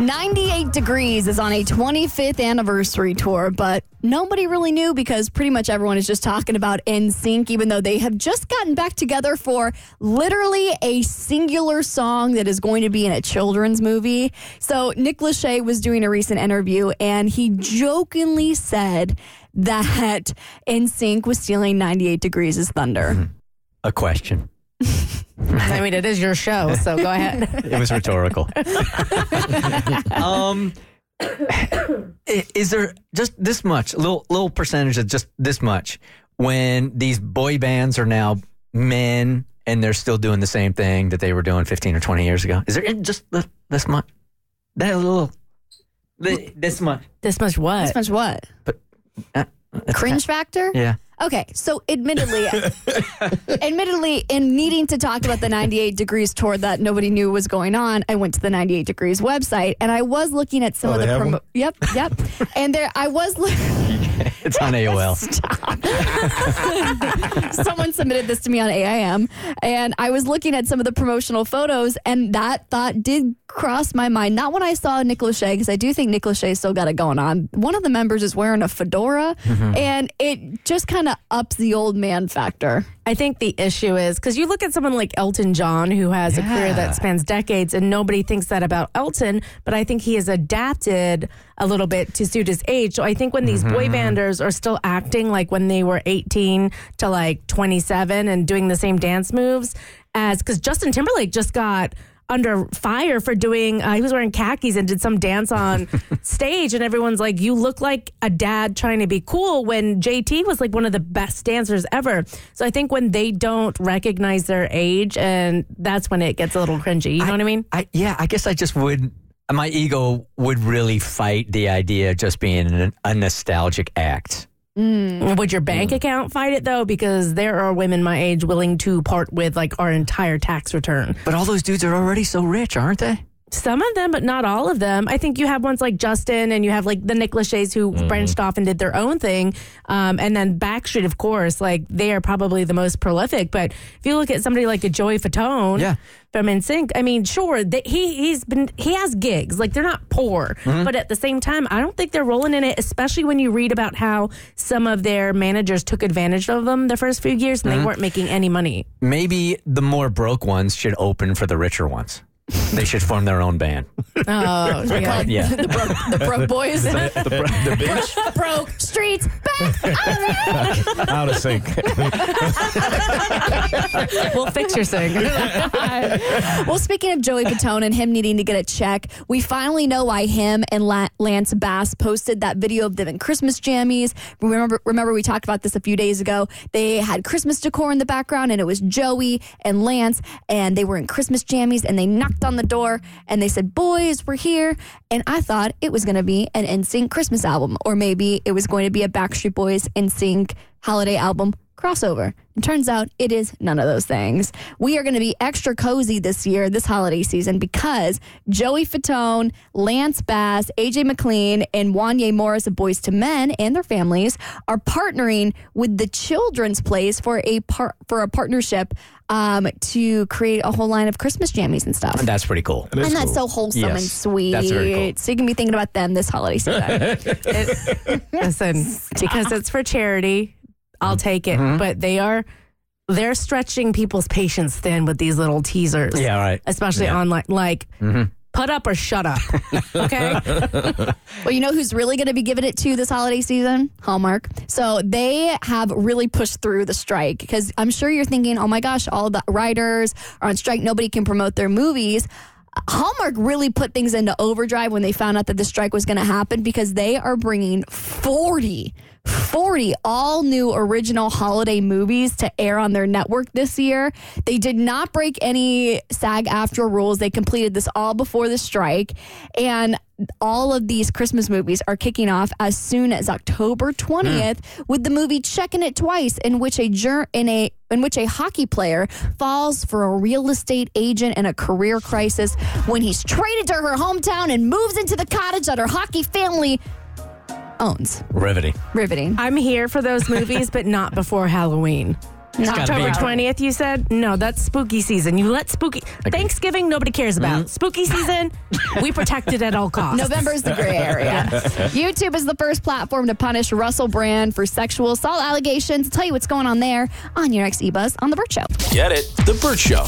98 Degrees is on a 25th anniversary tour, but nobody really knew because pretty much everyone is just talking about NSYNC, even though they have just gotten back together for literally a singular song that is going to be in a children's movie. So Nick Lachey was doing a recent interview and he jokingly said that NSYNC was stealing 98 Degrees' thunder. Hmm. A question. I mean, it is your show, so go ahead. It was rhetorical. um, is there just this much, little little percentage of just this much when these boy bands are now men and they're still doing the same thing that they were doing 15 or 20 years ago? Is there just this much? That little, this much. This much what? This much what? Uh, Cringe factor? Yeah. Okay, so admittedly, admittedly, in needing to talk about the 98 Degrees tour that nobody knew was going on, I went to the 98 Degrees website and I was looking at some Oh, of the promo. Yep, yep. and there, I was. Look- It's on AOL. Stop. Someone submitted this to me on AIM, and I was looking at some of the promotional photos, and that thought did cross my mind. Not when I saw Nick Lachey, because I do think Nick Lachey still got it going on. One of the members is wearing a fedora, mm-hmm. and it just kind of ups the old man factor. I think the issue is because you look at someone like Elton John, who has a career that spans decades, and nobody thinks that about Elton, but I think he has adapted a little bit to suit his age. So I think when these mm-hmm. boy banders are still acting like when they were 18 to like 27 and doing the same dance moves as because Justin Timberlake just got under fire for doing uh, he was wearing khakis and did some dance on stage and everyone's like you look like a dad trying to be cool when JT was like one of the best dancers ever so I think when they don't recognize their age and that's when it gets a little cringy you know what I mean I yeah, I guess I just would. My ego would really fight the idea of just being an, a nostalgic act. Mm. would your bank account fight it though? Because there are women my age willing to part with like our entire tax return. But all those dudes are already so rich, aren't they? Some of them, but not all of them. I think you have ones like Justin and you have like the Nick Lachey's who mm-hmm. branched off and did their own thing. Um, and then Backstreet, of course, like they are probably the most prolific. But if you look at somebody like a Joey Fatone Yeah. from NSYNC, I mean, sure, that he, he's been, he has gigs. Like they're not poor. Mm-hmm. But at the same time, I don't think they're rolling in it, especially when you read about how some of their managers took advantage of them the first few years and they mm-hmm. weren't making any money. Maybe the more broke ones should open for the richer ones. They should form their own band. Oh, yeah. Yeah. The broke, the broke boys, The, the bitch broke streets back. out of sync. we'll fix your sing. well, speaking of Joey Fatone and him needing to get a check, we finally know why him and La- Lance Bass posted that video of them in Christmas jammies. Remember, remember we talked about this a few days ago. They had Christmas decor in the background, and it was Joey and Lance, and they were in Christmas jammies, and they knocked on the door and they said, "Boys, we're here." And I thought it was going to be an NSYNC Christmas album, or maybe it was going to be a Backstreet Boys NSYNC holiday album crossover. And turns out it is none of those things. We are going to be extra cozy this year, this holiday season, because Joey Fatone, Lance Bass, AJ McLean, and Wanya Morris of Boyz II Men and their families are partnering with the Children's Place for a par- for a partnership um, to create a whole line of Christmas jammies and stuff. And That's pretty cool. It is and that's cool. so wholesome Yes, and sweet. that's very cool. So you can be thinking about them this holiday season. It- listen, because it's for charity. I'll take it. Mm-hmm. But they are they're stretching people's patience thin with these little teasers. Yeah, right. Especially Yeah. online like put up or shut up. Okay? Well, you know who's really going to be giving it to this holiday season? Hallmark. So they have really pushed through the strike because I'm sure you're thinking, oh my gosh, all the writers are on strike. Nobody can promote their movies. Hallmark really put things into overdrive when they found out that the strike was going to happen because they are bringing 40, 40 all new original holiday movies to air on their network this year. They did not break any SAG AFTRA rules. They completed this all before the strike. And all of these Christmas movies are kicking off as soon as October 20th hmm. with the movie Checking It Twice in which a jur- in a in which a hockey player falls for a real estate agent in a career crisis when he's traded to her hometown and moves into the cottage that her hockey family owns. Riveting. Riveting. I'm here for those movies, but not before Halloween. Not October twentieth, you said? No, that's spooky season. You let spooky Thanksgiving nobody cares about. Spooky season, we protect it at all costs. November is the gray area. YouTube is the first platform to punish Russell Brand for sexual assault allegations. Tell you what's going on there on your next eBuzz on The Burt Show. Get it? The Burt Show.